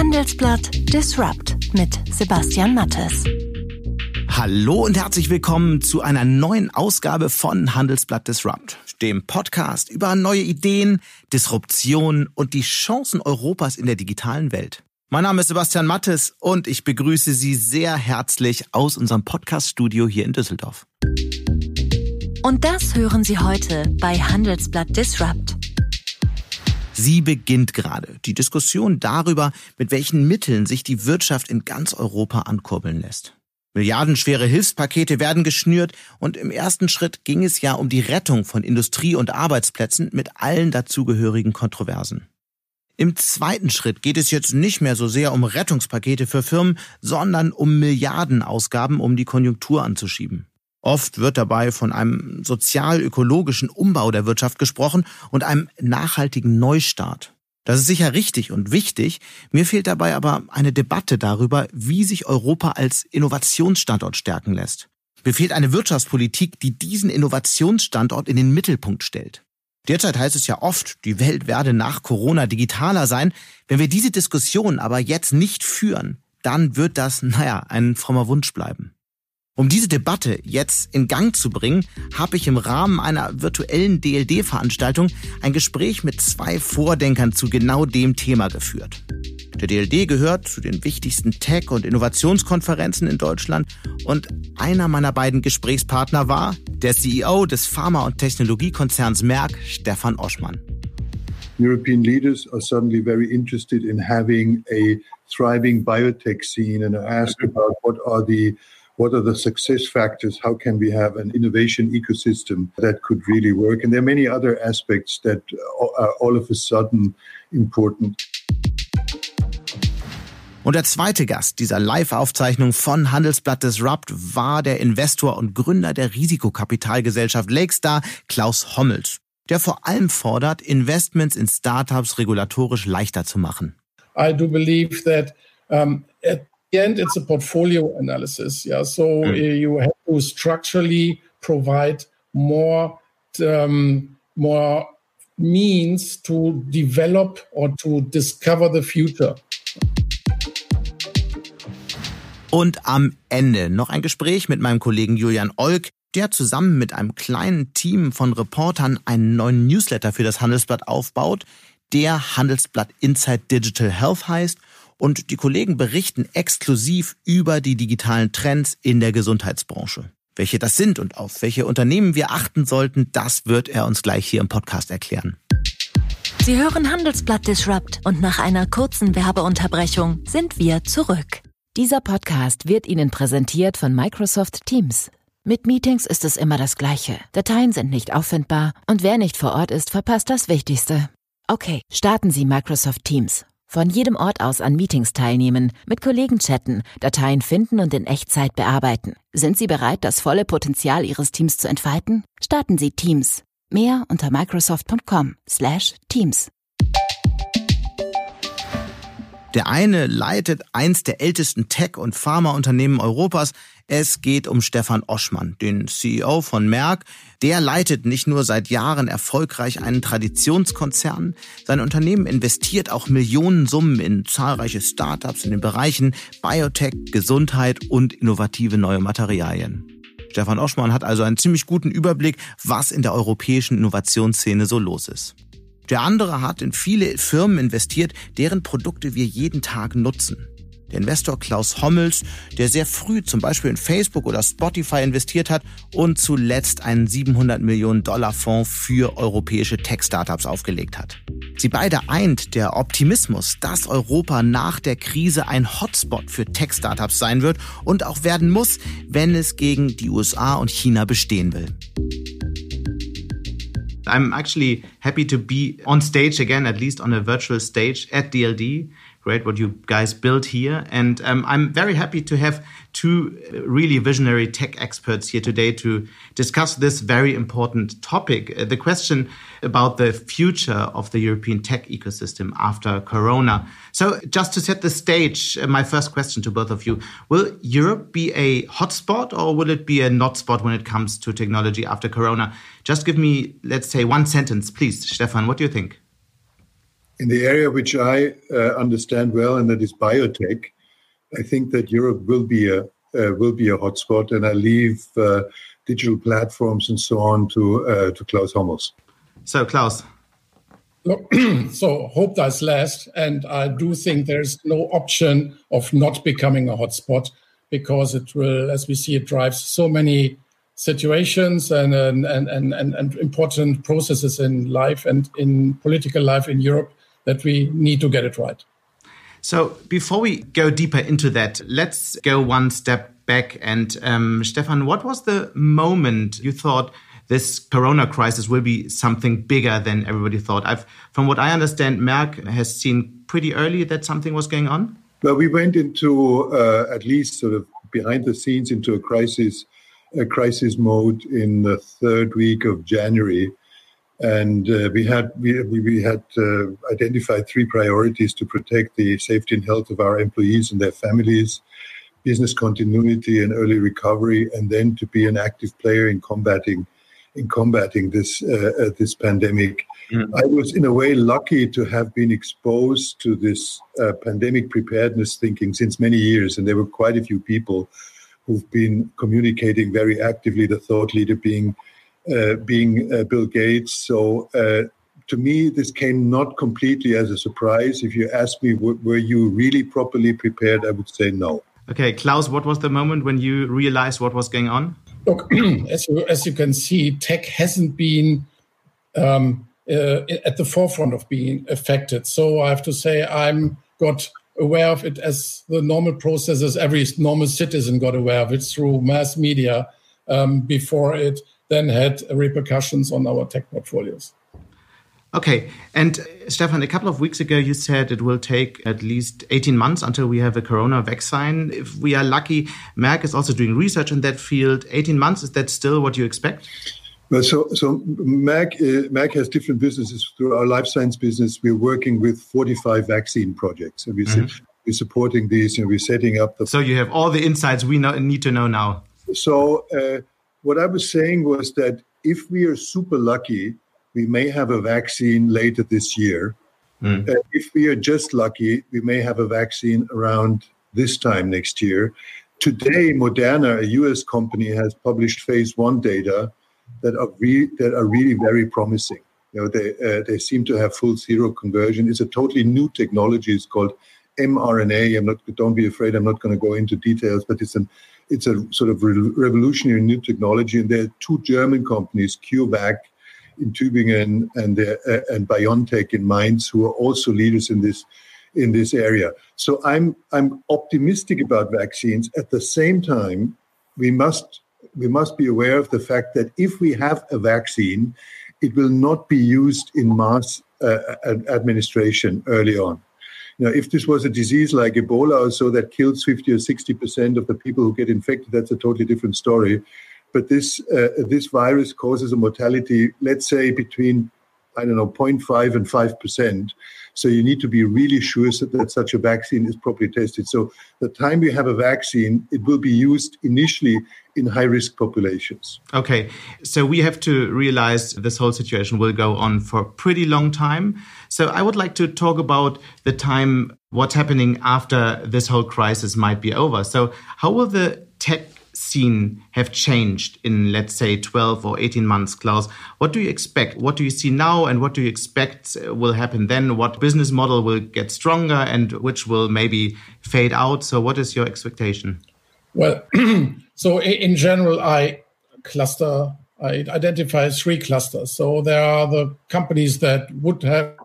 Handelsblatt Disrupt mit Sebastian Mattes. Hallo und herzlich willkommen zu einer neuen Ausgabe von Handelsblatt Disrupt, dem Podcast über neue Ideen, Disruption und die Chancen Europas in der digitalen Welt. Mein Name ist Sebastian Mattes und ich begrüße Sie sehr herzlich aus unserem Podcast-Studio hier in Düsseldorf. Und das hören Sie heute bei Handelsblatt Disrupt. Sie beginnt gerade. Die Diskussion darüber, mit welchen Mitteln sich die Wirtschaft in ganz Europa ankurbeln lässt. Milliardenschwere Hilfspakete werden geschnürt und im ersten Schritt ging es ja um die Rettung von Industrie und Arbeitsplätzen mit allen dazugehörigen Kontroversen. Im zweiten Schritt geht es jetzt nicht mehr so sehr um Rettungspakete für Firmen, sondern um Milliardenausgaben, um die Konjunktur anzuschieben. Oft wird dabei von einem sozial-ökologischen Umbau der Wirtschaft gesprochen und einem nachhaltigen Neustart. Das ist sicher richtig und wichtig. Mir fehlt dabei aber eine Debatte darüber, wie sich Europa als Innovationsstandort stärken lässt. Mir fehlt eine Wirtschaftspolitik, die diesen Innovationsstandort in den Mittelpunkt stellt. Derzeit heißt es ja oft, die Welt werde nach Corona digitaler sein. Wenn wir diese Diskussion aber jetzt nicht führen, dann wird das, naja, ein frommer Wunsch bleiben. Um diese Debatte jetzt in Gang zu bringen, habe ich im Rahmen einer virtuellen DLD-Veranstaltung ein Gespräch mit zwei Vordenkern zu genau dem Thema geführt. Der DLD gehört zu den wichtigsten Tech- und Innovationskonferenzen in Deutschland und einer meiner beiden Gesprächspartner war der CEO des Pharma- und Technologiekonzerns Merck, Stefan Oschmann. European leaders are suddenly very interested in having a thriving biotech scene and ask about what are the what are the success factors? How can we have an innovation ecosystem that could really work? And there are many other aspects that are all of a sudden important. Und der zweite Gast dieser Live-Aufzeichnung von Handelsblatt Disrupt war der Investor und Gründer der Risikokapitalgesellschaft Lakestar, Klaus Hommels, der vor allem fordert, Investments in Startups regulatorisch leichter zu machen. I do believe that um, at end, it's a portfolio analysis. Yeah, so mm. you have to structurally provide more um, more means to develop or to discover the future. Und am Ende noch ein Gespräch mit meinem Kollegen Julian Olk, der zusammen mit einem kleinen Team von Reportern einen neuen Newsletter für das Handelsblatt aufbaut, der Handelsblatt Inside Digital Health heißt und die Kollegen berichten exklusiv über die digitalen Trends in der Gesundheitsbranche. Welche das sind und auf welche Unternehmen wir achten sollten, das wird er uns gleich hier im Podcast erklären. Sie hören Handelsblatt Disrupt und nach einer kurzen Werbeunterbrechung sind wir zurück. Dieser Podcast wird Ihnen präsentiert von Microsoft Teams. Mit Meetings ist es immer das Gleiche. Dateien sind nicht auffindbar und wer nicht vor Ort ist, verpasst das Wichtigste. Okay, starten Sie Microsoft Teams von jedem Ort aus an Meetings teilnehmen, mit Kollegen chatten, Dateien finden und in Echtzeit bearbeiten. Sind Sie bereit, das volle Potenzial Ihres Teams zu entfalten? Starten Sie Teams. Mehr unter microsoft.com/teams. Der eine leitet eins der ältesten Tech- und Pharmaunternehmen Europas. Es geht um Stefan Oschmann, den CEO von Merck. Der leitet nicht nur seit Jahren erfolgreich einen Traditionskonzern. Sein Unternehmen investiert auch Millionensummen in zahlreiche Startups in den Bereichen Biotech, Gesundheit und innovative neue Materialien. Stefan Oschmann hat also einen ziemlich guten Überblick, was in der europäischen Innovationsszene so los ist. Der andere hat in viele Firmen investiert, deren Produkte wir jeden Tag nutzen. Der Investor Klaus Hommels, der sehr früh zum Beispiel in Facebook oder Spotify investiert hat und zuletzt einen 700 Millionen Dollar Fonds für europäische Tech-Startups aufgelegt hat. Sie beide eint der Optimismus, dass Europa nach der Krise ein Hotspot für Tech-Startups sein wird und auch werden muss, wenn es gegen die USA und China bestehen will. I'm actually happy to be on stage again, at least on a virtual stage at DLD. Great what you guys built here. And um, I'm very happy to have two really visionary tech experts here today to discuss this very important topic. Uh, the question about the future of the European tech ecosystem after Corona. So, just to set the stage, uh, my first question to both of you Will Europe be a hotspot or will it be a not spot when it comes to technology after Corona? Just give me, let's say, one sentence, please. Stefan, what do you think? In the area which I uh, understand well, and that is biotech, I think that Europe will be a uh, will be a hotspot, and I leave uh, digital platforms and so on to uh, to Klaus Hommels. So, Klaus. so hope does last, and I do think there's no option of not becoming a hotspot because it will, as we see, it drives so many situations and and, and, and, and important processes in life and in political life in Europe that we need to get it right. So before we go deeper into that, let's go one step back. And um, Stefan, what was the moment you thought this Corona crisis will be something bigger than everybody thought? I've, from what I understand, Merck has seen pretty early that something was going on. Well, we went into uh, at least sort of behind the scenes into a crisis, a crisis mode in the third week of January and uh, we had we, we had uh, identified three priorities to protect the safety and health of our employees and their families, business continuity and early recovery, and then to be an active player in combating in combating this uh, uh this pandemic. Mm-hmm. I was in a way lucky to have been exposed to this uh, pandemic preparedness thinking since many years, and there were quite a few people who've been communicating very actively. The thought leader being being uh, Bill Gates. So uh, to me, this came not completely as a surprise. If you ask me, were you really properly prepared? I would say no. Okay, Klaus, what was the moment when you realized what was going on? Look, as you, as you can see, tech hasn't been um, uh, at the forefront of being affected. So I have to say I'm got aware of it as the normal processes every normal citizen got aware of it through mass media um, before it then had repercussions on our tech portfolios. Okay. And uh, Stefan, a couple of weeks ago, you said it will take at least 18 months until we have a corona vaccine. If we are lucky, Merck is also doing research in that field. 18 months, is that still what you expect? Well, so, so Merck, uh, Merck has different businesses. Through our life science business, we're working with 45 vaccine projects. And we mm -hmm. we're supporting these and we're setting up the. So you have all the insights we know, need to know now. So, uh, what I was saying was that if we are super lucky, we may have a vaccine later this year. Mm. Uh, if we are just lucky, we may have a vaccine around this time next year. Today, Moderna, a US company, has published phase one data that are, re- that are really very promising. You know, they, uh, they seem to have full seroconversion. It's a totally new technology. It's called mRNA. I'm not. Don't be afraid. I'm not going to go into details, but it's an it's a sort of re- revolutionary new technology. And there are two German companies, CureVac in Tübingen and uh, and BioNTech in Mainz, who are also leaders in this in this area. So I'm I'm optimistic about vaccines. At the same time, we must we must be aware of the fact that if we have a vaccine, it will not be used in mass uh, administration early on. Now, if this was a disease like Ebola or so that kills 50 or 60% of the people who get infected, that's a totally different story. But this, uh, this virus causes a mortality, let's say, between, I don't know, 0.5 and 5%. So you need to be really sure that such a vaccine is properly tested. So the time we have a vaccine, it will be used initially in high risk populations. Okay, so we have to realize this whole situation will go on for a pretty long time. So I would like to talk about the time, what's happening after this whole crisis might be over. So, how will the tech scene have changed in, let's say, 12 or 18 months, Klaus? What do you expect? What do you see now, and what do you expect uh, will happen then? What business model will get stronger and which will maybe fade out? So, what is your expectation? Well, so in general, I cluster, I identify three clusters. So, there are the companies that would have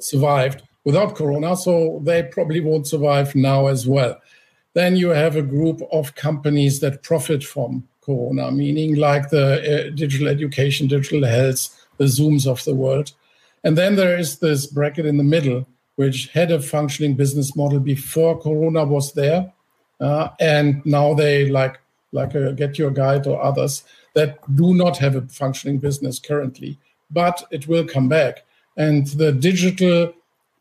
survived without Corona, so they probably won't survive now as well. Then you have a group of companies that profit from Corona, meaning like the uh, digital education, digital health, the Zooms of the world. And then there is this bracket in the middle, which had a functioning business model before Corona was there. Uh, and now they like like a GetYourGuide or others that do not have a functioning business currently, but it will come back. And the digital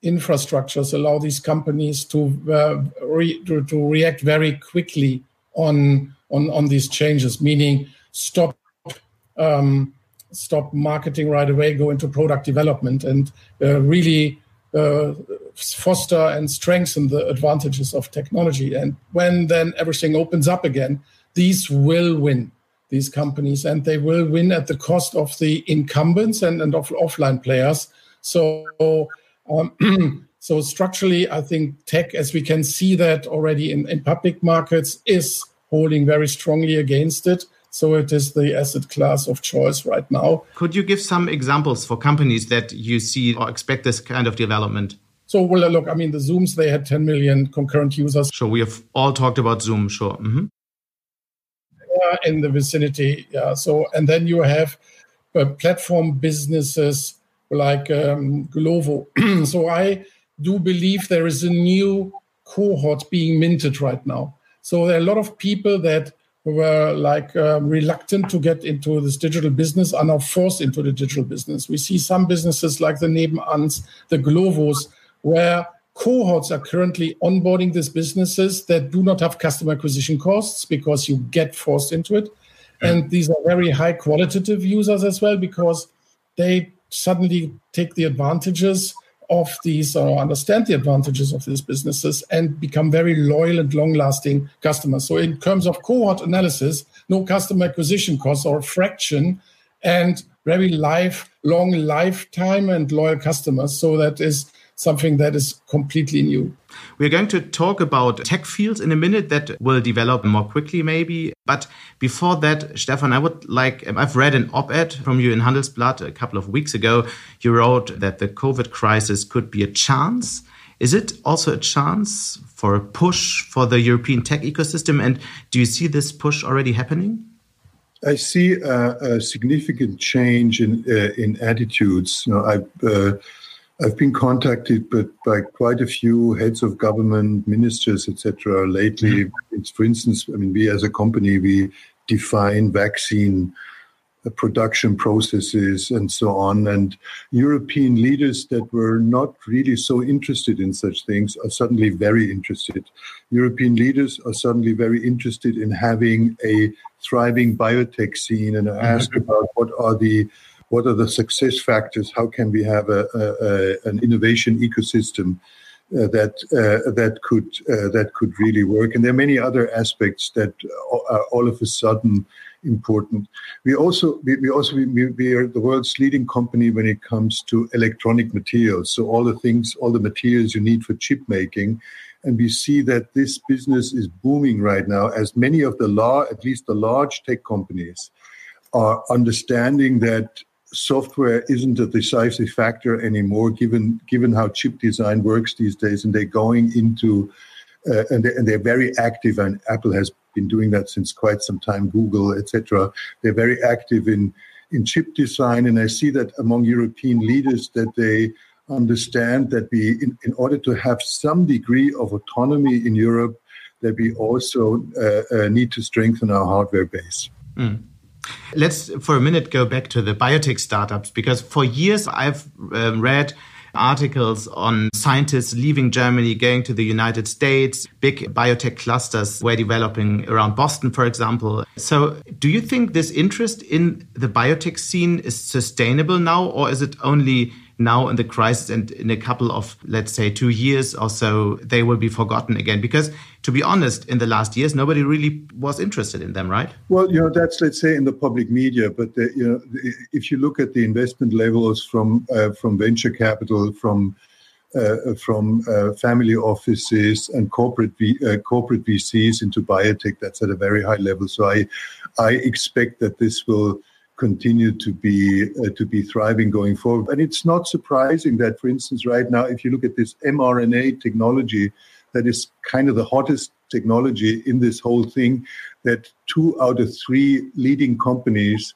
infrastructures allow these companies to, uh, re, to, to, react very quickly on, on, on these changes, meaning stop um, stop marketing right away, go into product development, and uh, really uh, foster and strengthen the advantages of technology. And when then everything opens up again, these will win, these companies, and they will win at the cost of the incumbents and, and of offline players. So, um, so structurally, I think tech, as we can see that already in, in public markets, is holding very strongly against it. So it is the asset class of choice right now. Could you give some examples for companies that you see or expect this kind of development? So, well, look, I mean, the Zooms, they had 10 million concurrent users. Sure, we have all talked about Zoom, sure. Mm-hmm. Yeah, in the vicinity. Yeah. So, and then you have uh, platform businesses like um, Glovo. so, I do believe there is a new cohort being minted right now. So, there are a lot of people that were like um, reluctant to get into this digital business are now forced into the digital business. We see some businesses like the Nebenans, the Glovos, where cohorts are currently onboarding these businesses that do not have customer acquisition costs because you get forced into it. And these are very high qualitative users as well because they suddenly take the advantages of these or understand the advantages of these businesses and become very loyal and long lasting customers. So, in terms of cohort analysis, no customer acquisition costs or fraction and very life long lifetime and loyal customers. So, that is something that is completely new. We're going to talk about tech fields in a minute that will develop more quickly, maybe. But before that, Stefan, I would like, I've read an op ed from you in Handelsblatt a couple of weeks ago. You wrote that the COVID crisis could be a chance. Is it also a chance for a push for the European tech ecosystem? And do you see this push already happening? I see a, a significant change in uh, in attitudes. You know, I uh, I've been contacted but by quite a few heads of government, ministers, etc. lately. Mm-hmm. It's, for instance, I mean, we as a company, we define vaccine uh, production processes and so on. And European leaders that were not really so interested in such things are suddenly very interested. European leaders are suddenly very interested in having a thriving biotech scene and ask mm-hmm. about what are the what are the success factors? How can we have a, a, a an innovation ecosystem uh, that uh, that could uh, that could really work? And there are many other aspects that are all of a sudden important. We also we, we also we, we, are the world's leading company when it comes to electronic materials. So all the things, all the materials you need for chip making. And we see that this business is booming right now, as many of the law, at least the large tech companies, are understanding that software isn't a decisive factor anymore, given given how chip design works these days, and they're going into uh, and, they, and they're very active. And Apple has been doing that since quite some time. Google, etc. They're very active in in chip design, and I see that among European leaders that they understand that we, in, in order to have some degree of autonomy in Europe, that we also uh, uh, need to strengthen our hardware base. Mm. Let's for a minute go back to the biotech startups because for years I've um, read articles on scientists leaving Germany, going to the United States. Big biotech clusters were developing around Boston, for example. So, do you think this interest in the biotech scene is sustainable now, or is it only now in the crisis and in a couple of, let's say, two years or so, they will be forgotten again. Because to be honest, in the last years, nobody really was interested in them, right? Well, you know, that's, let's say, in the public media. But, the, you know, if you look at the investment levels from, uh, from venture capital, from uh, from uh, family offices and corporate v, uh, corporate VCs into biotech. That's at a very high level. So I I expect that this will continue to be uh, to be thriving going forward. And it's not surprising that, for instance, right now, if you look at this mRNA technology, that is kind of the hottest technology in this whole thing, that two out of three leading companies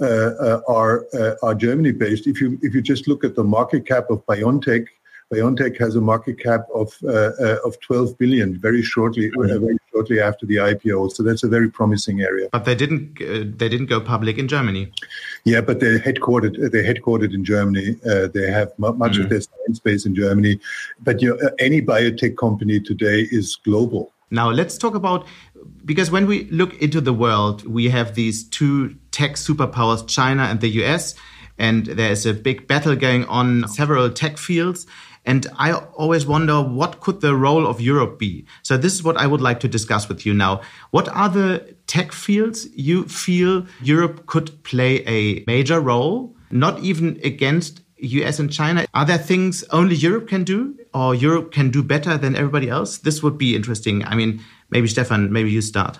uh, uh, are uh, are Germany based. If you if you just look at the market cap of BioNTech BioNTech has a market cap of uh, uh, of 12 billion very shortly uh, mm-hmm. very shortly after the IPO. So that's a very promising area. But they didn't uh, they didn't go public in Germany. Yeah, but they're headquartered they're headquartered in Germany. Uh, they have m- much mm-hmm. of their science base in Germany. But you know, any biotech company today is global. Now let's talk about because when we look into the world, we have these two tech superpowers, China and the US, and there is a big battle going on several tech fields. And I always wonder what could the role of Europe be? So this is what I would like to discuss with you now. What are the tech fields you feel Europe could play a major role, not even against US and China? Are there things only Europe can do or Europe can do better than everybody else? This would be interesting. I mean, maybe Stefan, maybe you start.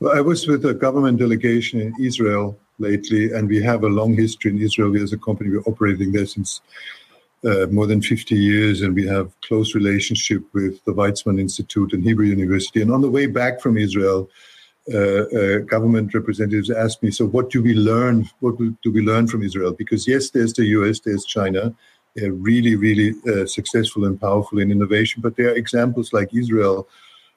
Well, I was with a government delegation in Israel lately, and we have a long history in Israel. We, as a company, we're operating there since uh, more than 50 years, and we have close relationship with the Weizmann Institute and Hebrew University. And on the way back from Israel, uh, uh, government representatives asked me, "So, what do we learn? What do we learn from Israel? Because yes, there's the U.S., there's China. They're really, really uh, successful and powerful in innovation, but there are examples like Israel,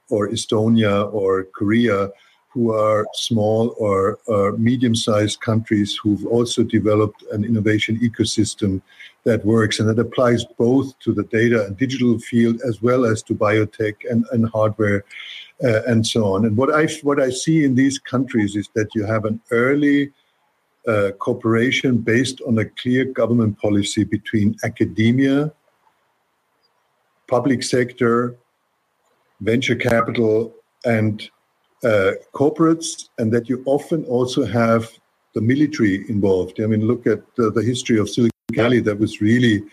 or Estonia, or Korea." who are small or, or medium-sized countries who've also developed an innovation ecosystem that works and that applies both to the data and digital field as well as to biotech and, and hardware uh, and so on. And what I what I see in these countries is that you have an early uh, cooperation based on a clear government policy between academia, public sector, venture capital, and uh, corporates, and that you often also have the military involved. I mean, look at the, the history of Silicon Valley. That was really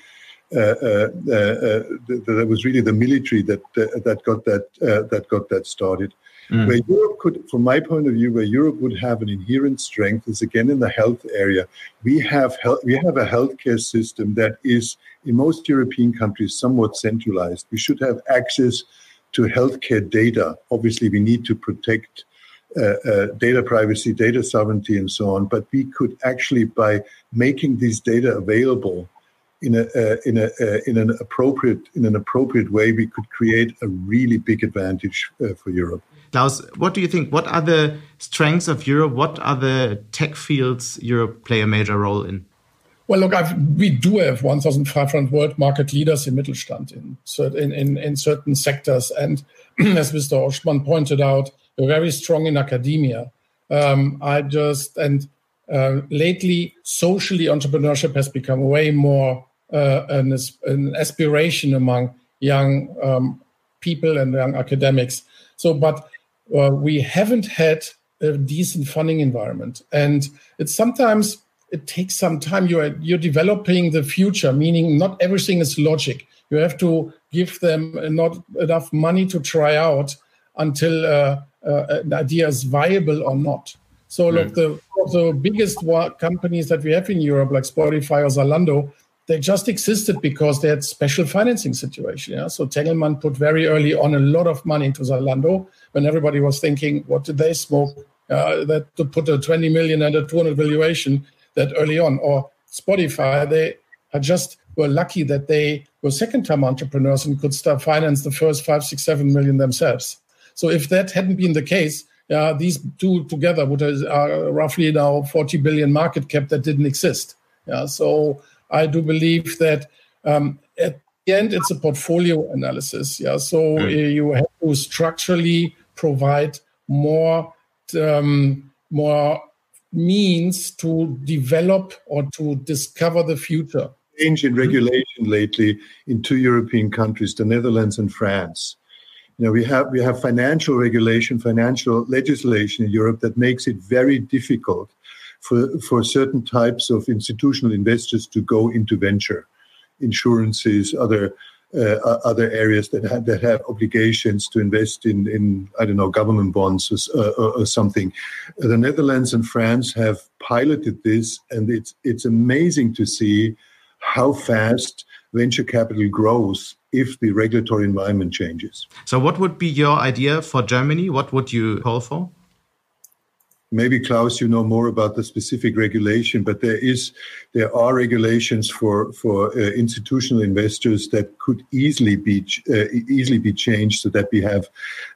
uh, uh, uh, uh that was really the military that uh, that got that that got that started. Mm. Where Europe could, from my point of view, where Europe would have an inherent strength is again in the health area. We have health, we have a healthcare system that is in most European countries somewhat centralized. We should have access to healthcare data. Obviously, we need to protect uh, uh, data privacy, data sovereignty, and so on. But we could actually, by making these data available in a uh, in a uh, in an appropriate in an appropriate way, we could create a really big advantage uh, for Europe. Klaus, what do you think? What are the strengths of Europe? What are the tech fields Europe play a major role in? Well, look, I've, we do have 1,500 world market leaders in Mittelstand in, in, in, in certain sectors. And as Mr. Oschmann pointed out, we're very strong in academia. Um, I just, and uh, lately, socially, entrepreneurship has become way more uh, an, an, aspiration among young um, people and young academics. So, but uh, we haven't had a decent funding environment. And it's sometimes it takes some time. You're you're developing the future, meaning not everything is logic. You have to give them not enough money to try out until uh, an idea is viable or not. So, look, the the biggest companies that we have in Europe, like Spotify or Zalando, they just existed because they had special financing situation. Yeah? So Tengelmann put very early on a lot of money into Zalando when everybody was thinking, what did they smoke? Uh, that to put a 20 million and a 200 valuation that early on. Or Spotify, they are just were lucky that they were second time entrepreneurs and could start finance the first five, six, seven million themselves. So if that hadn't been the case, uh, these two together would have uh, roughly now 40 billion market cap that didn't exist. Yeah, so I do believe that um, at the end it's a portfolio analysis. Yeah, so mm. you have to structurally provide more um, more means to develop or to discover the future. Change in regulation lately in two European countries, the Netherlands and France. You know, we have we have financial regulation, financial legislation in Europe that makes it very difficult for for certain types of institutional investors to go into venture, insurances, other uh, other areas that have, that have obligations to invest in, in I don't know government bonds or, uh, or, or, something. The Netherlands and France have piloted this, and it's it's amazing to see how fast venture capital grows if the regulatory environment changes. So, what would be your idea for Germany? What would you call for? maybe Klaus, you know more about the specific regulation, but there is there are regulations for for uh, institutional investors that could easily be uh, easily be changed so that we have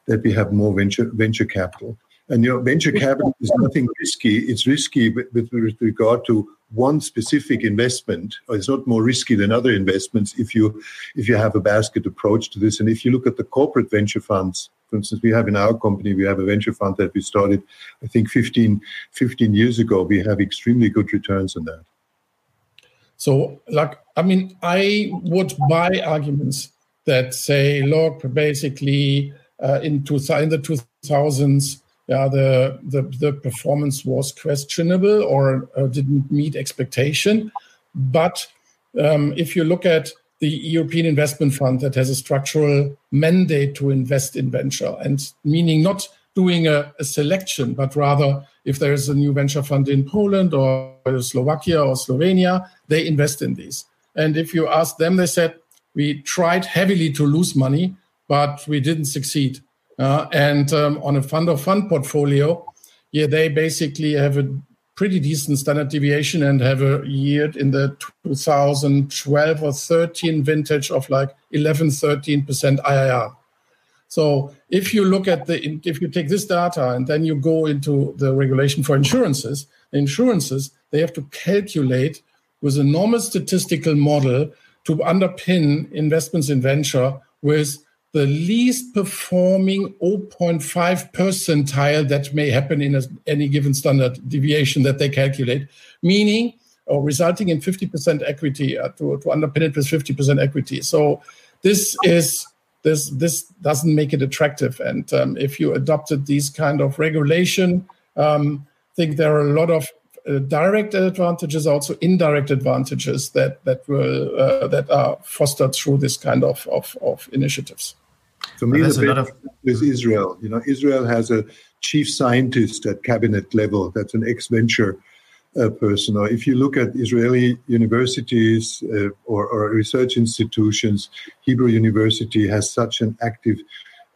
that we have more venture venture capital. And you know, venture capital is nothing risky. It's risky with, with regard to one specific investment. It's not more risky than other investments if you if you have a basket approach to this. And if you look at the corporate venture funds, for instance, we have in our company, we have a venture fund that we started, I think 15, 15 years ago. We have extremely good returns on that. So, like, I mean, I would buy arguments that say, look, basically, uh, in, two, in the 2000s, yeah, the, the, the performance was questionable or uh, didn't meet expectation. But um, if you look at the European Investment Fund that has a structural mandate to invest in venture, and meaning not doing a, a selection, but rather if there is a new venture fund in Poland or Slovakia or Slovenia, they invest in these. And if you ask them, they said, we tried heavily to lose money, but we didn't succeed. Uh, and um, on a fund of fund portfolio, yeah, they basically have a pretty decent standard deviation and have a yield in the 2012 or 13 vintage of like 11, 13% IRR. So if you look at the, if you take this data and then you go into the regulation for insurances, the insurances, they have to calculate with a normal statistical model to underpin investments in venture with the least performing 0.5 percentile that may happen in a, any given standard deviation that they calculate, meaning or resulting in 50% equity uh, to, to underpin it with 50% equity. So this is this this doesn't make it attractive. And um, if you adopted these kind of regulation, um, I think there are a lot of uh, direct advantages, also indirect advantages that that will uh, that are fostered through this kind of of, of initiatives. For me, well, the lot of is Israel. You know, Israel has a chief scientist at cabinet level. That's an ex-venture uh, person. Or if you look at Israeli universities uh, or, or, research institutions, Hebrew University has such an active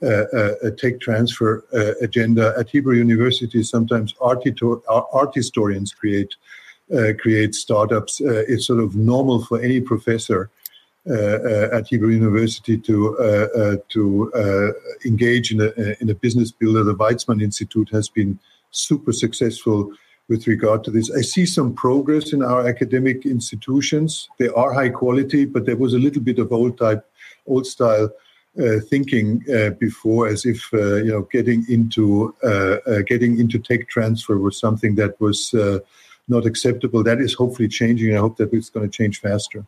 uh, uh tech transfer uh, agenda. At Hebrew University, sometimes art, art historians create uh, create startups. it's sort of normal for any professor uh, uh, at Hebrew University to uh, to engage in a in a business builder. The Weizmann Institute has been super successful with regard to this. I see some progress in our academic institutions. They are high quality, but there was a little bit of old type, old style uh, thinking uh, before, as if uh, you know getting into getting into tech transfer was something that was not acceptable. That is hopefully changing. I hope that it's going to change faster.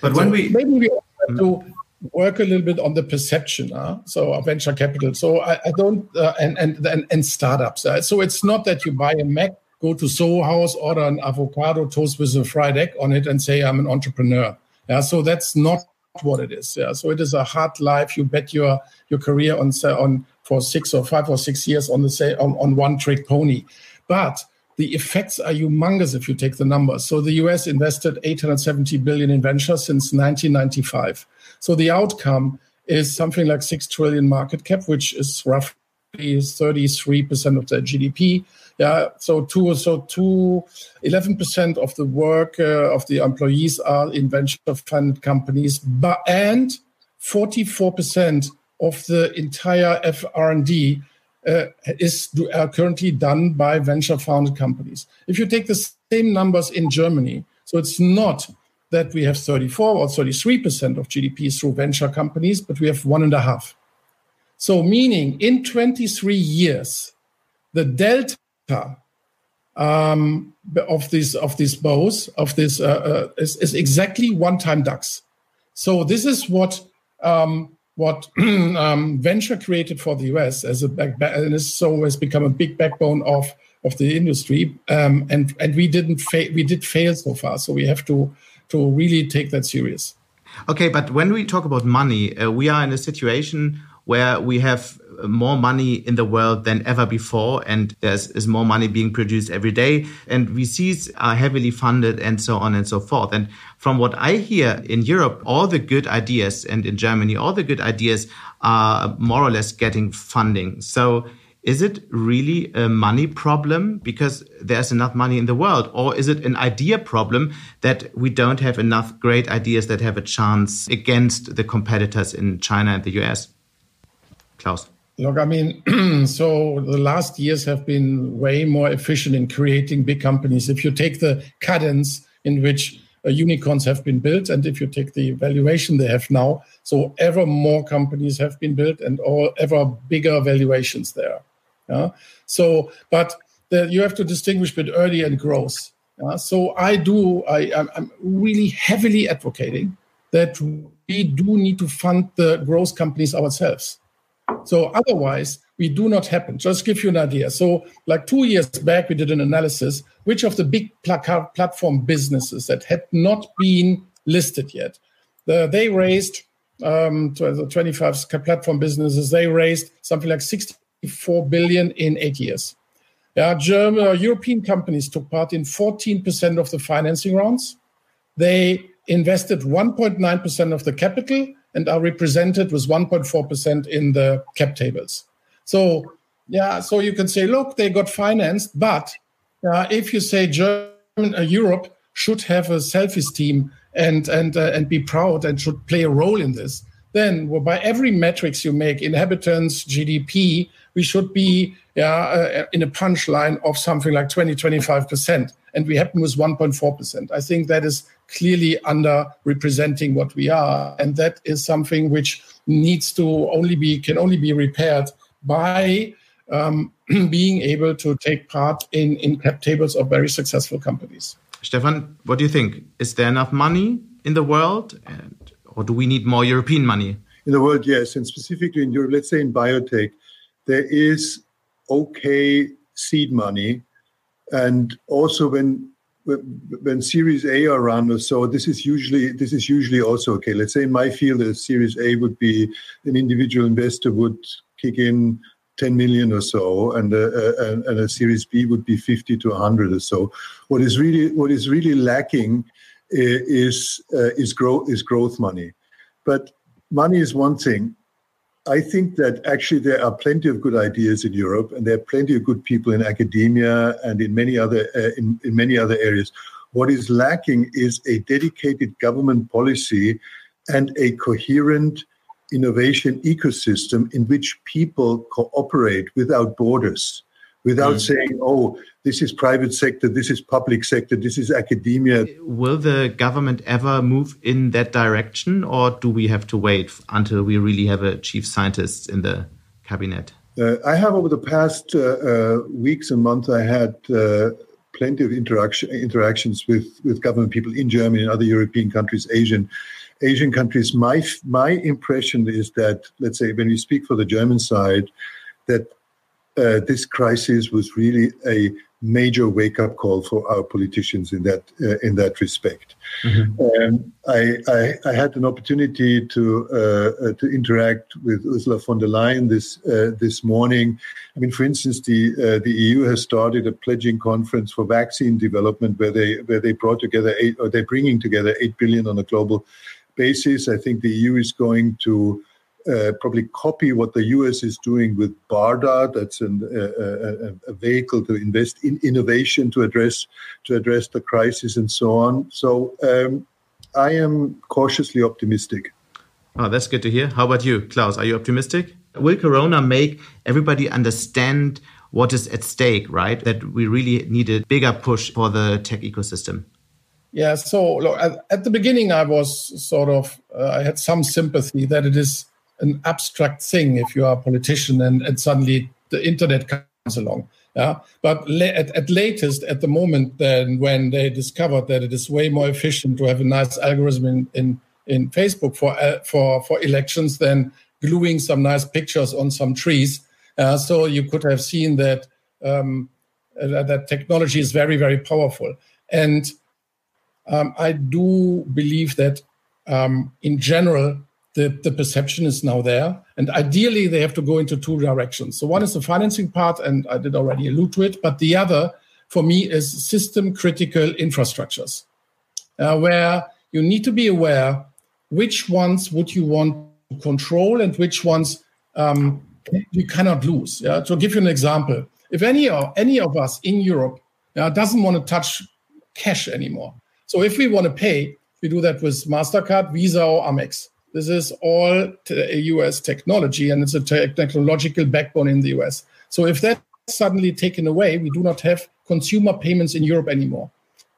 But so when we maybe we have to work a little bit on the perception, uh, so venture capital. So I, I don't uh, and, and and and startups. Uh, so it's not that you buy a Mac, go to Soho House, order an avocado toast with a fried egg on it, and say I'm an entrepreneur. Yeah, so that's not what it is. Yeah, so it is a hard life. You bet your your career on on for six or five or six years on the say on, on one trick pony, but the effects are humongous if you take the numbers. So the US invested 870 billion in venture since 1995. So the outcome is something like 6 trillion market cap, which is roughly 33% of the GDP. Yeah, so two, so two, 11% of the work uh, of the employees are in venture fund companies, but and 44% of the entire FR&D uh, is uh, currently done by venture founded companies. If you take the same numbers in Germany, so it's not that we have 34 or 33% of GDP through venture companies, but we have one and a half. So, meaning in 23 years, the delta um, of these of these bows of this uh, uh, is, is, exactly one time DAX. So this is what um, what um, venture created for the US as a back, and it's so has become a big backbone of of the industry. Um, and and we didn't fa- we did fail so far, so we have to to really take that serious. Okay, but when we talk about money, uh, we are in a situation where we have more money in the world than ever before, and there's is more money being produced every day, and VCs are heavily funded, and so on and so forth. And from what I hear in Europe, all the good ideas, and in Germany, all the good ideas are more or less getting funding. So is it really a money problem because there's enough money in the world? Or is it an idea problem that we don't have enough great ideas that have a chance against the competitors in China and the US? Klaus. Look, I mean, so the last years have been way more efficient in creating big companies. If you take the cadence in which uh, unicorns have been built, and if you take the valuation they have now, so ever more companies have been built and all ever bigger valuations there. Yeah. So, but the, you have to distinguish between early and growth. Uh, so I do, I, I'm really heavily advocating that we do need to fund the growth companies ourselves. So otherwise, we do not happen. Just give you an idea. So, like two years back, we did an analysis which of the big platform businesses that had not been listed yet, the, they raised um, the 25 platform businesses. They raised something like 64 billion in eight years. Yeah, German uh, European companies took part in 14% of the financing rounds. They invested 1.9% of the capital and are represented with 1.4% in the cap tables. So, yeah, so you can say, look, they got financed, but uh, if you say German, uh, Europe should have a self-esteem and and uh, and be proud and should play a role in this, then well, by every metrics you make, inhabitants, GDP, we should be uh, in a punchline of something like 20, 25%. And we happen with 1.4%. I think that is clearly under representing what we are. And that is something which needs to only be, can only be repaired by um, being able to take part in, in cap tables of very successful companies. Stefan, what do you think? Is there enough money in the world? And, or do we need more European money? In the world, yes. And specifically in Europe, let's say in biotech, there is okay seed money. And also when when Series A are run or so, this is usually this is usually also okay. Let's say in my field, a Series A would be an individual investor would kick in 10 million or so, and a, a, and a Series B would be 50 to 100 or so. What is really what is really lacking eh, is uh, is growth is growth money, but money is one thing. I think that actually there are plenty of good ideas in Europe, and there are plenty of good people in academia and in many other uh, in, in many other areas. What is lacking is a dedicated government policy and a coherent innovation ecosystem in which people cooperate without borders without mm. saying, oh, this is private sector, this is public sector, this is academia. Will the government ever move in that direction, or do we have to wait until we really have a chief scientist in the cabinet? Uh, I have over the past uh, uh, weeks and months, I had uh, plenty of interaction, interactions with, with government people in Germany and other European countries, Asian. Asian countries, my my impression is that, let's say, when we speak for the German side, that uh, this crisis was really a major wake-up call for our politicians in that uh, in that respect. Mm-hmm. Um, I, I, I, had an opportunity to uh, uh, to interact with Ursula von der Leyen this uh, this morning. I mean, for instance, the uh, the EU has started a pledging conference for vaccine development, where they where they brought together eight, or they're bringing together eight billion on a global basis. I think the EU is going to uh, probably copy what the US is doing with BARDA. That's an, uh, a, a, vehicle to invest in innovation to address to address the crisis and so on. So um, I am cautiously optimistic. Oh, that's good to hear. How about you, Klaus? Are you optimistic? Will Corona make everybody understand what is at stake, right? That we really need a bigger push for the tech ecosystem. Yeah. So look, at, at the beginning, I was sort of uh, I had some sympathy that it is an abstract thing if you are a politician and, and suddenly the internet comes along. Yeah, but at, at latest, at the moment, then when they discovered that it is way more efficient to have a nice algorithm in in, in Facebook for uh, for for elections than gluing some nice pictures on some trees. Uh, so you could have seen that um, that technology is very very powerful, and um, I do believe that um, in general the, the perception is now there. And ideally, they have to go into two directions. So, one is the financing part, and I did already allude to it. But the other, for me, is system critical infrastructures, uh, where you need to be aware which ones would you want to control and which ones um, you cannot lose. Yeah? To give you an example, if any, of any of us in Europe uh, doesn't want to touch cash anymore, so if we want to pay, we do that with MasterCard, Visa, or Amex. This is all US technology and it's a technological backbone in the US. So if that's suddenly taken away, we do not have consumer payments in Europe anymore.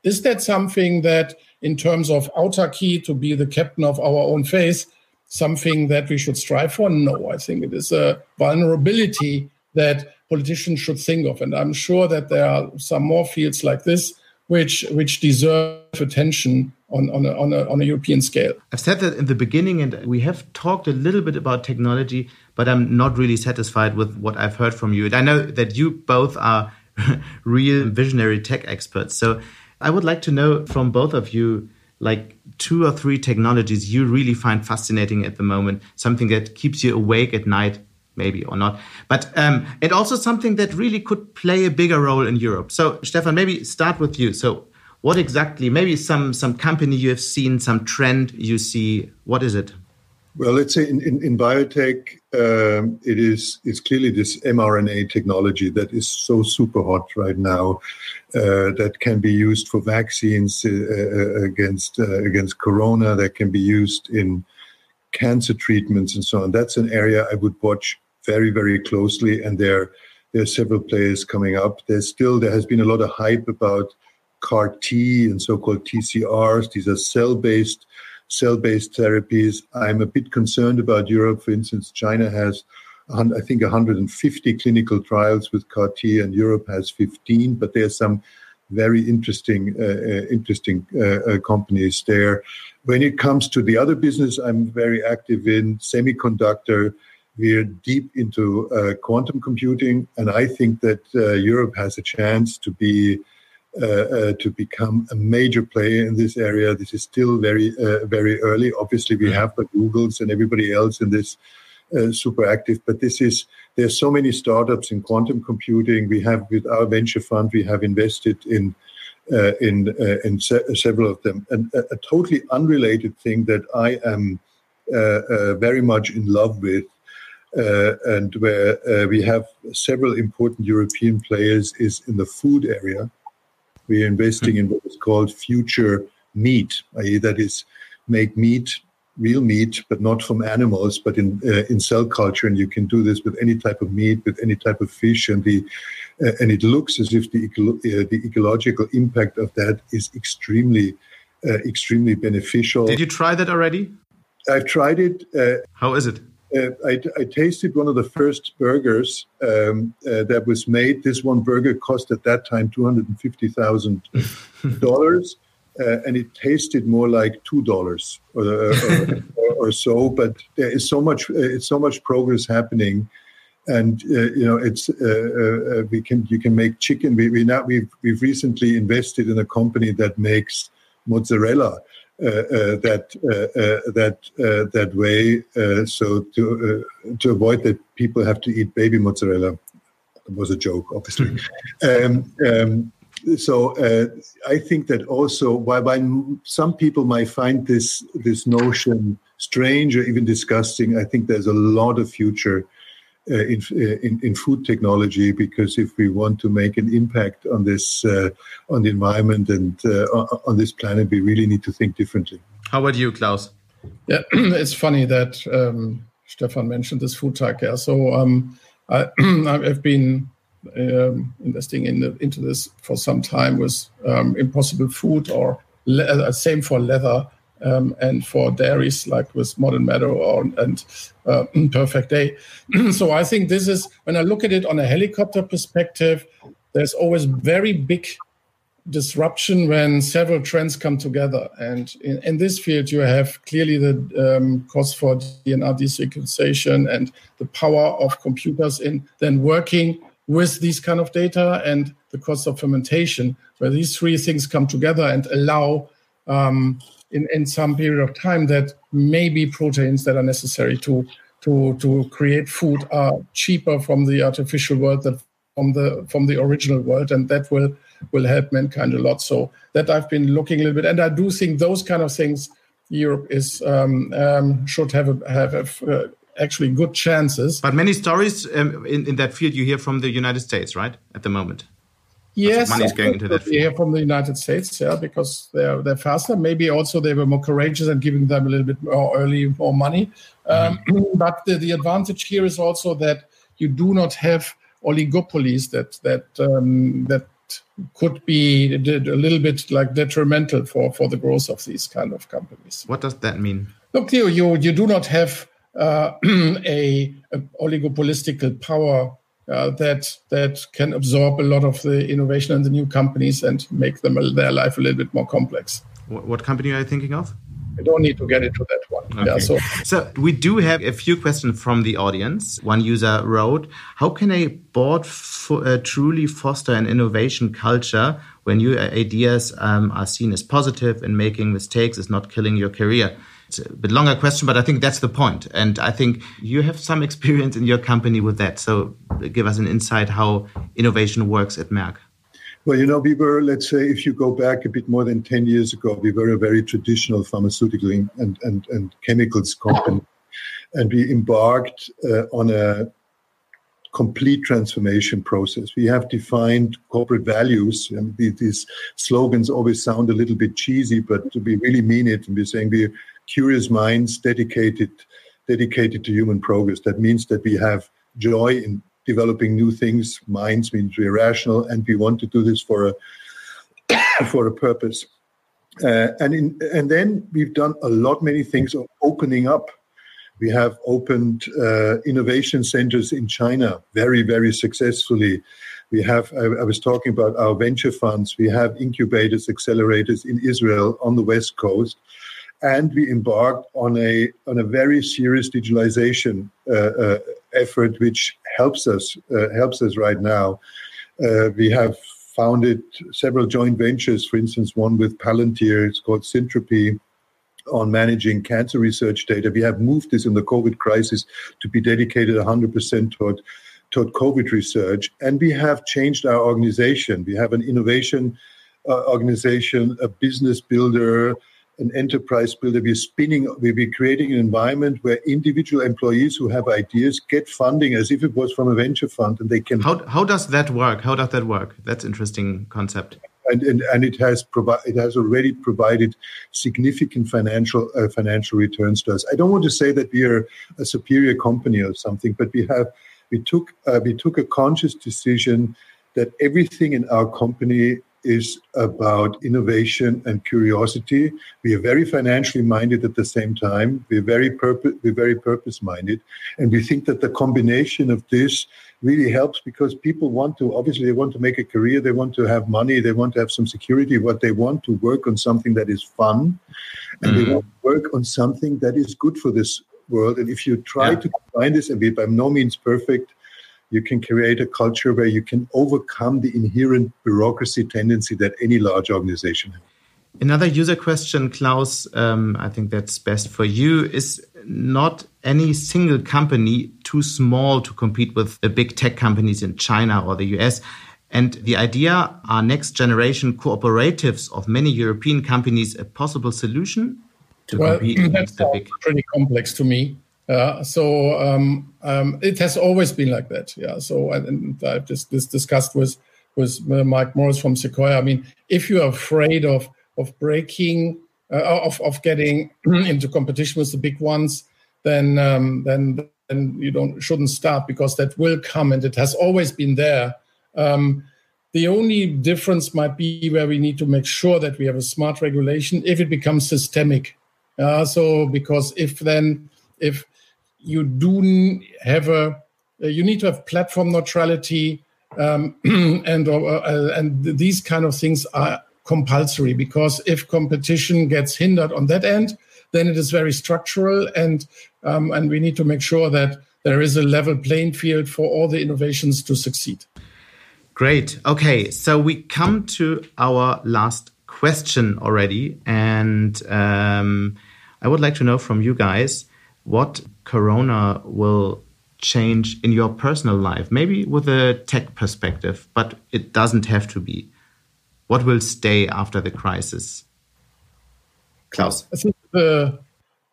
Is that something that, in terms of autarky to be the captain of our own fate, something that we should strive for? No, I think it is a vulnerability that politicians should think of. And I'm sure that there are some more fields like this which which deserve attention on on a, on a, on a European scale. I've said that in the beginning, and we have talked a little bit about technology, but I'm not really satisfied with what I've heard from you. And I know that you both are real visionary tech experts. So I would like to know from both of you, like two or three technologies you really find fascinating at the moment, something that keeps you awake at night, maybe or not. But um, and also something that really could play a bigger role in Europe. So Stefan, maybe start with you. So what exactly? Maybe some some company you have seen, some trend you see. What is it? Well, let's say in, in, in biotech, um, it is it's clearly this mRNA technology that is so super hot right now uh, that can be used for vaccines uh, uh, against uh, against corona. That can be used in cancer treatments and so on. That's an area I would watch very very closely. And there there are several players coming up. There's still there has been a lot of hype about CAR T and so-called TCRs. These are cell-based cell-based therapies. I'm a bit concerned about Europe. For instance, China has, I think, 150 clinical trials with CAR T, and Europe has 15. But there are some very interesting, uh, uh, interesting uh, uh, companies there. When it comes to the other business, I'm very active in semiconductor. We're deep into uh, quantum computing, and I think that uh, Europe has a chance to be to become a major player in this area. This is still very, uh, very early. Obviously, we have the Googles and everybody else in this super active, but this is there's so many startups in quantum computing. We have with our venture fund, we have invested in uh, in uh, in se- several of them. And a, a, totally unrelated thing that I am uh, very much in love with, and where we have several important European players, is in the food area. We are investing in what is called future meat, i.e., that is make meat real meat, but not from animals, but in uh, in cell culture. And you can do this with any type of meat, with any type of fish, and the uh, and it looks as if the uh, the ecological impact of that is extremely uh, extremely beneficial. Did you try that already? I've tried it. Uh, How is it? Uh, I, I, tasted one of the first burgers um, uh, that was made. This one burger cost at that time two hundred and fifty thousand dollars, uh, and it tasted more like two dollars or, or, or, so. But there is so much, uh, it's so much progress happening, and you know, it's we can you can make chicken. We, we now we've we've recently invested in a company that makes mozzarella that uh, that that way. so to to avoid that people have to eat baby mozzarella. It was a joke, obviously. um, um, so uh, I think that also while, some people might find this this notion strange or even disgusting, I think there's a lot of future uh, in, uh, in, in food technology because if we want to make an impact on this uh, on the environment and on this planet, we really need to think differently. How about you, Klaus? Yeah, it's funny that um, Stefan mentioned this food tech. Yeah, so um, I, have been um, investing in the, into this for some time with um, Impossible Food or le- same for leather um, and for dairies like with Modern Meadow or, and uh, Perfect Day. so I think this is when I look at it on a helicopter perspective, there's always very big disruption when several trends come together. And in, in this field, you have clearly the um, cost for DNA desequencation and the power of computers in then working with these kind of data and the cost of fermentation, where these three things come together and allow um, in, in some period of time that maybe proteins that are necessary to to to create food are cheaper from the artificial world than from the from the original world, and that will will help mankind a lot. So that I've been looking a little bit, and I do think those kind of things Europe is um, um, should have a, have a, uh, actually good chances. But many stories um, in in that field you hear from the United States, right? At the moment. Yes, money's going into that. Field. from the United States, yeah, because they're they're faster. Maybe also they were more courageous and giving them a little bit more early more money. Um, mm-hmm. but the, the advantage here is also that you do not have oligopolies that that um, that could be a little bit like detrimental for for the growth of these kind of companies. What does that mean? Look, you you, you do not have uh, a, a oligopolistical power uh, that that can absorb a lot of the innovation and the new companies and make them their life a little bit more complex. What, what company are you thinking of? I don't need to get into that one. Okay. Yeah, so. so we do have a few questions from the audience. One user wrote, "How can a board uh, truly foster an innovation culture when new ideas um, are seen as positive and making mistakes is not killing your career?" It's a bit longer question, but I think that's the point. And I think you have some experience in your company with that. So give us an insight how innovation works at Merck. Well, you know, we were, let's say, if you go back a bit more than 10 years ago, we were a very traditional pharmaceutical and, and, and chemicals company. And we embarked uh, on a complete transformation process. We have defined corporate values, and these slogans always sound a little bit cheesy, but we really mean it. And we're saying we're curious minds dedicated dedicated to human progress. That means that we have joy in developing new things. Minds means we're rational, and we want to do this for a for a purpose. Uh, and in, and then we've done a lot many things of opening up. We have opened uh, innovation centers in China very very successfully. We have I, I was talking about our venture funds. We have incubators, accelerators in Israel on the west coast and we embarked on a on a very serious digitalization uh, uh, effort, which helps us uh, helps us right now. Uh, we have founded several joint ventures. For instance, one with Palantir. It's called Syntropy on managing cancer research data. We have moved this in the COVID crisis to be dedicated 100% toward toward COVID research, and we have changed our organization. We have an innovation uh, organization, a business builder, an enterprise builder. We're spinning, we're creating an environment where individual employees who have ideas get funding as if it was from a venture fund, and they can. How how does that work? How does that work? That's interesting concept. And, and, and it has provi- it has already provided significant financial uh, financial returns to us. I don't want to say that we are a superior company or something, but we have we took uh, we took a conscious decision that everything in our company is about innovation and curiosity. We are very financially minded at the same time. We're very purpose we're very purpose minded, and we think that the combination of this really helps because people want to obviously they want to make a career, they want to have money, they want to have some security. What they want to work on something that is fun, and mm-hmm. they want to work on something that is good for this world. And if you try yeah. to combine this, and we're by no means perfect you can create a culture where you can overcome the inherent bureaucracy tendency that any large organization has. Another user question, Klaus, um, I think that's best for you, is not any single company too small to compete with the big tech companies in China or the US. And the idea are next generation cooperatives of many European companies a possible solution to well, compete with the big? Pretty complex to me. Uh, so um, um, it has always been like that. Yeah. So and, I've just discussed with with Mike Moritz from Sequoia. I mean, if you're afraid of of breaking uh, of of getting into competition with the big ones, then um, then then you don't shouldn't start because that will come and it has always been there. Um, the only difference might be where we need to make sure that we have a smart regulation if it becomes systemic. Uh, so because if then if you do have a you need to have platform neutrality um, and uh, and these kind of things are compulsory because if competition gets hindered on that end then it is very structural and um, and we need to make sure that there is a level playing field for all the innovations to succeed. Great. Okay. So we come to our last question already and um, i would like to know from you guys what Corona will change in your personal life, maybe with a tech perspective, but it doesn't have to be. What will stay after the crisis? Klaus. I think the,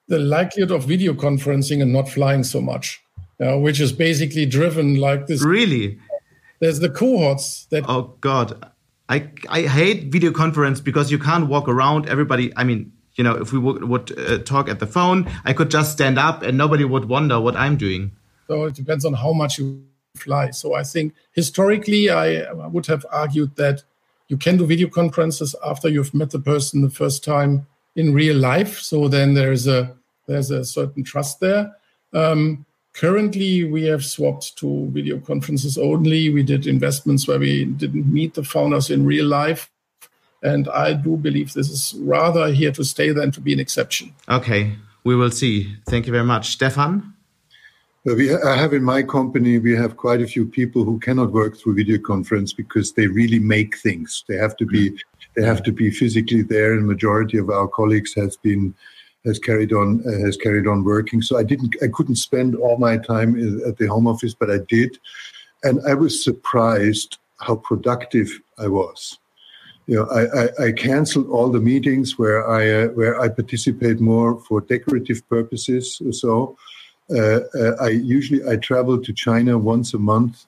the likelihood of video conferencing and not flying so much, uh, which is basically driven like this. Really? There's the cohorts that. Oh, God. I, I hate video conference because you can't walk around. Everybody, I mean, you know, if we would, would uh, talk at the phone, I could just stand up and nobody would wonder what I'm doing. So it depends on how much you fly. So I think historically, I, would have argued that you can do video conferences after you've met the person the first time in real life. So then there's a there's a certain trust there. Um, currently, we have swapped to video conferences only. We did investments where we didn't meet the founders in real life. And I do believe this is rather here to stay than to be an exception. Okay, we will see. Thank you very much. Stefan? We, I have in my company, we have quite a few people who cannot work through video conference because they really make things. They have to be, they have to be physically there. And majority of our colleagues has been, has carried on, uh, has carried on working. So I didn't, I couldn't spend all my time at the home office, but I did. And I was surprised how productive I was you know, I, I, I, canceled all the meetings where I uh, where I participate more for decorative purposes so. Uh, uh, I usually I travel to China once a month.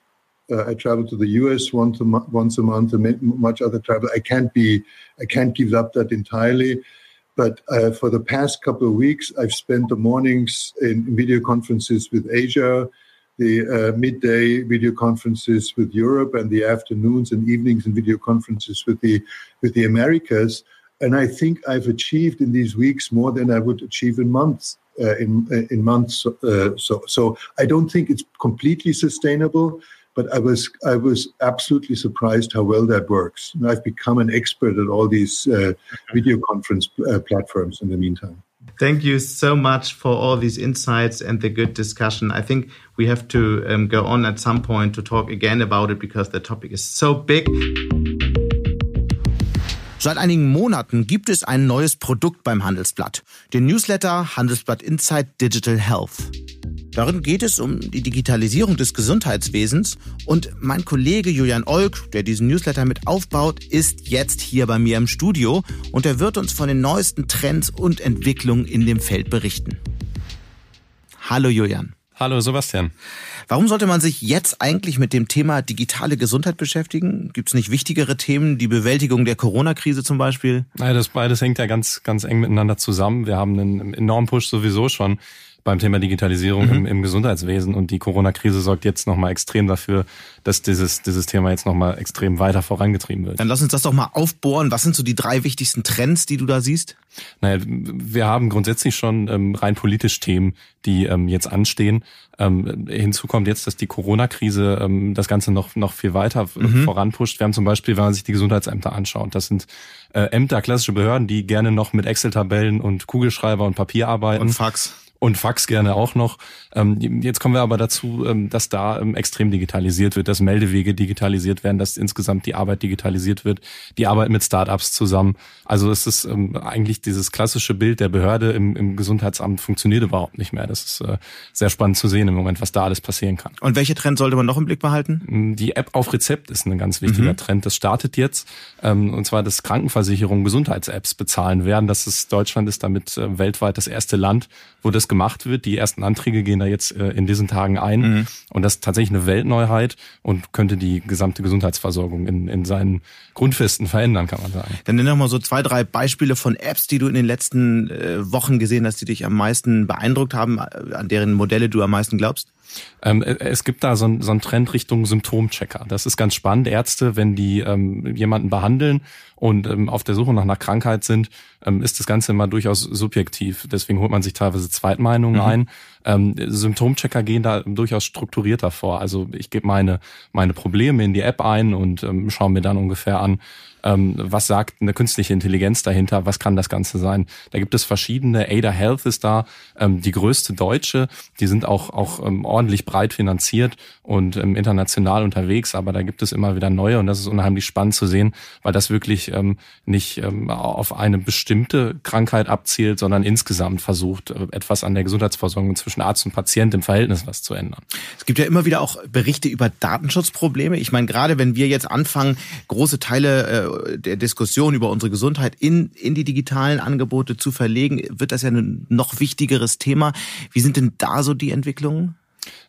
Uh, I travel to the U.S. once a mo- once a month. And much other travel. I can't be I can't give up that entirely. But uh, for the past couple of weeks, I've spent the mornings in video conferences with Asia the uh, midday video conferences with Europe and the afternoons and evenings and video conferences with the with the Americas. And I think I've achieved in these weeks more than I would achieve in months. Uh, in uh, in months, uh, so so I don't think it's completely sustainable, but I was I was absolutely surprised how well that works. And I've become an expert at all these uh, video conference uh, platforms in the meantime. Thank you so much for all these insights and the good discussion. I think we have to um, go on at some point to talk again about it because the topic is so big. Seit einigen Monaten gibt es ein neues Produkt beim Handelsblatt, den Newsletter Handelsblatt Insight Digital Health. Darin geht es um die Digitalisierung des Gesundheitswesens und mein Kollege Julian Olk, der diesen Newsletter mit aufbaut, ist jetzt hier bei mir im Studio und er wird uns von den neuesten Trends und Entwicklungen in dem Feld berichten. Hallo Julian. Hallo Sebastian. Warum sollte man sich jetzt eigentlich mit dem Thema digitale Gesundheit beschäftigen? Gibt es nicht wichtigere Themen, die Bewältigung der Corona-Krise zum Beispiel? Naja, das beides hängt ja ganz, ganz eng miteinander zusammen. Wir haben einen enormen Push sowieso schon beim Thema Digitalisierung mhm. im, im, Gesundheitswesen. Und die Corona-Krise sorgt jetzt nochmal extrem dafür, dass dieses, dieses Thema jetzt nochmal extrem weiter vorangetrieben wird. Dann lass uns das doch mal aufbohren. Was sind so die drei wichtigsten Trends, die du da siehst? Naja, wir haben grundsätzlich schon ähm, rein politisch Themen, die ähm, jetzt anstehen. Ähm, hinzu kommt jetzt, dass die Corona-Krise ähm, das Ganze noch, noch viel weiter mhm. voranpusht. Wir haben zum Beispiel, wenn man sich die Gesundheitsämter anschaut, das sind äh, Ämter, klassische Behörden, die gerne noch mit Excel-Tabellen und Kugelschreiber und Papier arbeiten. Und Fax und Fax gerne auch noch. Ähm, jetzt kommen wir aber dazu, ähm, dass da ähm, extrem digitalisiert wird, dass Meldewege digitalisiert werden, dass insgesamt die Arbeit digitalisiert wird, die Arbeit mit Startups zusammen. Also es ist eigentlich dieses klassische Bild der Behörde im, im Gesundheitsamt funktioniert überhaupt nicht mehr. Das ist äh, sehr spannend zu sehen im Moment, was da alles passieren kann. Und welche Trend sollte man noch im Blick behalten? Die App auf Rezept ist ein ganz wichtiger mhm. Trend. Das startet jetzt, und zwar, dass Krankenversicherungen Gesundheits-Apps bezahlen werden. Das ist Deutschland ist damit äh, weltweit das erste Land, wo das gemacht wird. Die ersten Anträge gehen da jetzt äh, in diesen Tagen ein. Mhm. Und das ist tatsächlich eine Weltneuheit und könnte die gesamte Gesundheitsversorgung in, in seinen Grundfesten verändern, kann man sagen. Dann nenn doch mal so zwei, drei Beispiele von Apps, die du in den letzten äh, Wochen gesehen hast, die dich am meisten beeindruckt haben, äh, an deren Modelle du am meisten glaubst. Ähm, äh, es gibt da so, ein, so einen Trend Richtung Symptomchecker. Das ist ganz spannend. Ärzte, wenn die ähm, jemanden behandeln und ähm, auf der Suche nach einer Krankheit sind, ähm, ist das Ganze immer durchaus subjektiv. Deswegen holt man sich teilweise Zweitmeinungen mhm. ein. Ähm, Symptomchecker gehen da durchaus strukturierter vor. Also ich gebe meine, meine Probleme in die App ein und ähm, schaue mir dann ungefähr an, ähm, was sagt eine künstliche Intelligenz dahinter, was kann das Ganze sein. Da gibt es verschiedene, Ada Health ist da, ähm, die größte deutsche, die sind auch, auch ähm, ordentlich breit finanziert und ähm, international unterwegs, aber da gibt es immer wieder neue und das ist unheimlich spannend zu sehen, weil das wirklich ähm, nicht ähm, auf eine bestimmte Krankheit abzielt, sondern insgesamt versucht, äh, etwas an der Gesundheitsversorgung zwischen Arzt und Patient im Verhältnis was zu ändern. Es gibt ja immer wieder auch Berichte über Datenschutzprobleme. Ich meine, gerade wenn wir jetzt anfangen, große Teile äh, der Diskussion über unsere Gesundheit in, in die digitalen Angebote zu verlegen, wird das ja ein noch wichtigeres Thema. Wie sind denn da so die Entwicklungen?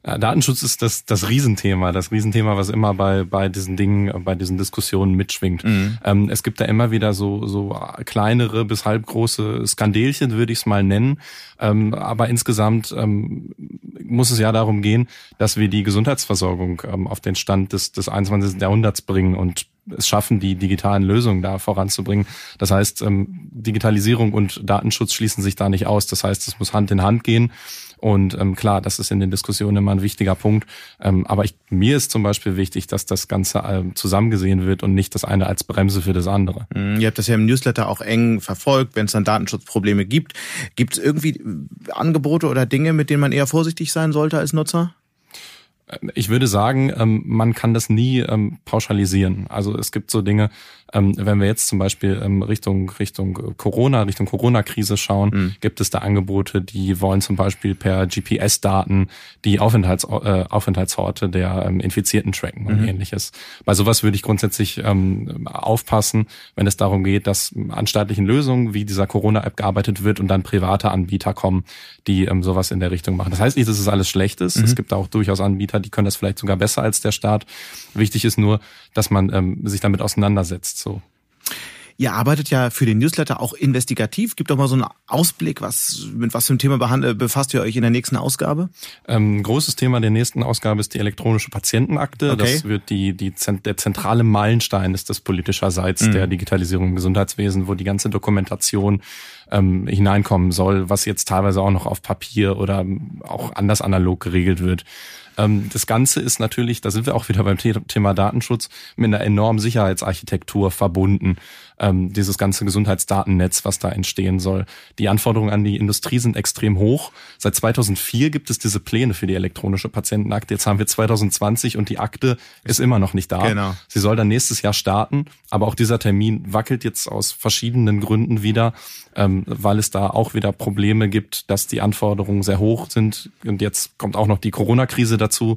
Ja, Datenschutz ist das, das Riesenthema, das Riesenthema, was immer bei, bei diesen Dingen, bei diesen Diskussionen mitschwingt. Mhm. Ähm, es gibt da immer wieder so, so kleinere bis halbgroße Skandelchen, würde ich es mal nennen. Ähm, aber insgesamt ähm, muss es ja darum gehen, dass wir die Gesundheitsversorgung ähm, auf den Stand des, des 21. Jahrhunderts bringen und es schaffen, die digitalen Lösungen da voranzubringen. Das heißt, ähm, Digitalisierung und Datenschutz schließen sich da nicht aus. Das heißt, es muss Hand in Hand gehen. Und ähm, klar, das ist in den Diskussionen immer ein wichtiger Punkt. Ähm, aber ich, mir ist zum Beispiel wichtig, dass das Ganze ähm, zusammengesehen wird und nicht das eine als Bremse für das andere. Mhm, ihr habt das ja im Newsletter auch eng verfolgt, wenn es dann Datenschutzprobleme gibt. Gibt es irgendwie äh, Angebote oder Dinge, mit denen man eher vorsichtig sein sollte als Nutzer? Ich würde sagen, ähm, man kann das nie ähm, pauschalisieren. Also es gibt so Dinge, ähm, wenn wir jetzt zum Beispiel ähm, Richtung Richtung Corona, Richtung Corona-Krise schauen, mhm. gibt es da Angebote, die wollen zum Beispiel per GPS-Daten die Aufenthalts, äh, Aufenthaltsorte der ähm, Infizierten tracken und mhm. ähnliches. Bei sowas würde ich grundsätzlich ähm, aufpassen, wenn es darum geht, dass an staatlichen Lösungen wie dieser Corona-App gearbeitet wird und dann private Anbieter kommen, die ähm, sowas in der Richtung machen. Das heißt nicht, dass es alles schlecht ist. Mhm. Es gibt auch durchaus Anbieter, die können das vielleicht sogar besser als der Staat. Wichtig ist nur, dass man ähm, sich damit auseinandersetzt. So. Ihr arbeitet ja für den Newsletter auch investigativ. Gibt doch mal so einen Ausblick, was, mit was für einem Thema befasst ihr euch in der nächsten Ausgabe? Ähm, großes Thema der nächsten Ausgabe ist die elektronische Patientenakte. Okay. Das wird die, die, der zentrale Meilenstein ist das politischerseits mhm. der Digitalisierung im Gesundheitswesen, wo die ganze Dokumentation ähm, hineinkommen soll, was jetzt teilweise auch noch auf Papier oder auch anders analog geregelt wird. Ähm, das Ganze ist natürlich, da sind wir auch wieder beim Thema Datenschutz, mit einer enormen Sicherheitsarchitektur verbunden. Ähm, dieses ganze Gesundheitsdatennetz, was da entstehen soll. Die Anforderungen an die Industrie sind extrem hoch. Seit 2004 gibt es diese Pläne für die elektronische Patientenakte. Jetzt haben wir 2020 und die Akte ist immer noch nicht da. Genau. Sie soll dann nächstes Jahr starten, aber auch dieser Termin wackelt jetzt aus verschiedenen Gründen wieder, ähm, weil es da auch wieder Probleme gibt, dass die Anforderungen sehr hoch sind. Und jetzt kommt auch noch die Corona-Krise dazu.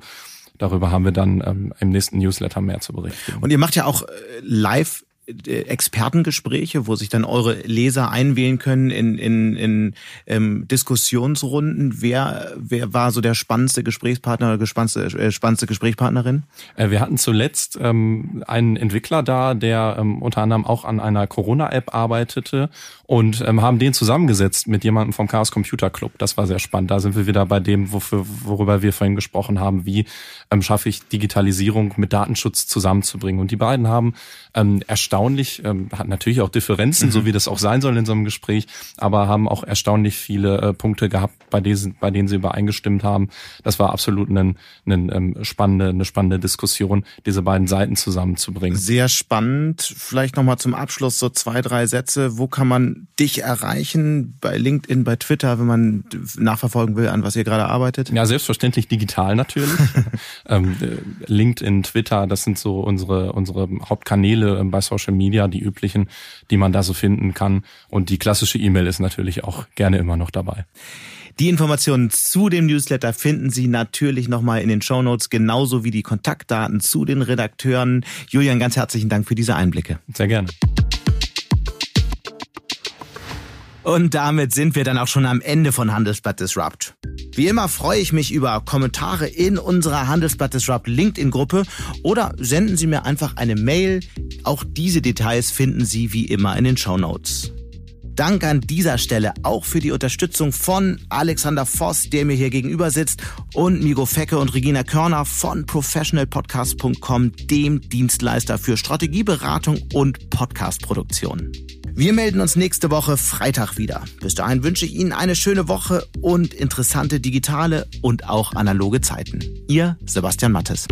Darüber haben wir dann ähm, im nächsten Newsletter mehr zu berichten. Und ihr macht ja auch äh, live Expertengespräche, wo sich dann eure Leser einwählen können in, in, in ähm, Diskussionsrunden. Wer, wer war so der spannendste Gesprächspartner oder spannendste, äh, spannendste Gesprächspartnerin? Äh, wir hatten zuletzt ähm, einen Entwickler da, der ähm, unter anderem auch an einer Corona-App arbeitete und ähm, haben den zusammengesetzt mit jemandem vom Chaos Computer Club. Das war sehr spannend. Da sind wir wieder bei dem, wofür, worüber wir vorhin gesprochen haben. Wie ähm, schaffe ich Digitalisierung mit Datenschutz zusammenzubringen? Und die beiden haben ähm, erstaunlich, ähm, hat natürlich auch Differenzen, mhm. so wie das auch sein soll in so einem Gespräch, aber haben auch erstaunlich viele äh, Punkte gehabt, bei denen, bei denen sie übereingestimmt haben. Das war absolut eine, eine, ähm, spannende, eine spannende Diskussion, diese beiden Seiten zusammenzubringen. Sehr spannend. Vielleicht nochmal zum Abschluss so zwei, drei Sätze. Wo kann man dich erreichen? Bei LinkedIn, bei Twitter, wenn man nachverfolgen will, an was ihr gerade arbeitet? Ja, selbstverständlich digital natürlich. ähm, äh, LinkedIn, Twitter, das sind so unsere, unsere Hauptkanäle ähm, bei Social Media, die üblichen, die man da so finden kann. Und die klassische E-Mail ist natürlich auch gerne immer noch dabei. Die Informationen zu dem Newsletter finden Sie natürlich nochmal in den Show Notes, genauso wie die Kontaktdaten zu den Redakteuren. Julian, ganz herzlichen Dank für diese Einblicke. Sehr gerne. Und damit sind wir dann auch schon am Ende von Handelsblatt Disrupt. Wie immer freue ich mich über Kommentare in unserer Handelsblatt Disrupt LinkedIn-Gruppe oder senden Sie mir einfach eine Mail. Auch diese Details finden Sie wie immer in den Show Notes. Dank an dieser Stelle auch für die Unterstützung von Alexander Voss, der mir hier gegenüber sitzt, und Migo Fecke und Regina Körner von professionalpodcast.com, dem Dienstleister für Strategieberatung und Podcastproduktion. Wir melden uns nächste Woche Freitag wieder. Bis dahin wünsche ich Ihnen eine schöne Woche und interessante digitale und auch analoge Zeiten. Ihr Sebastian Mattes.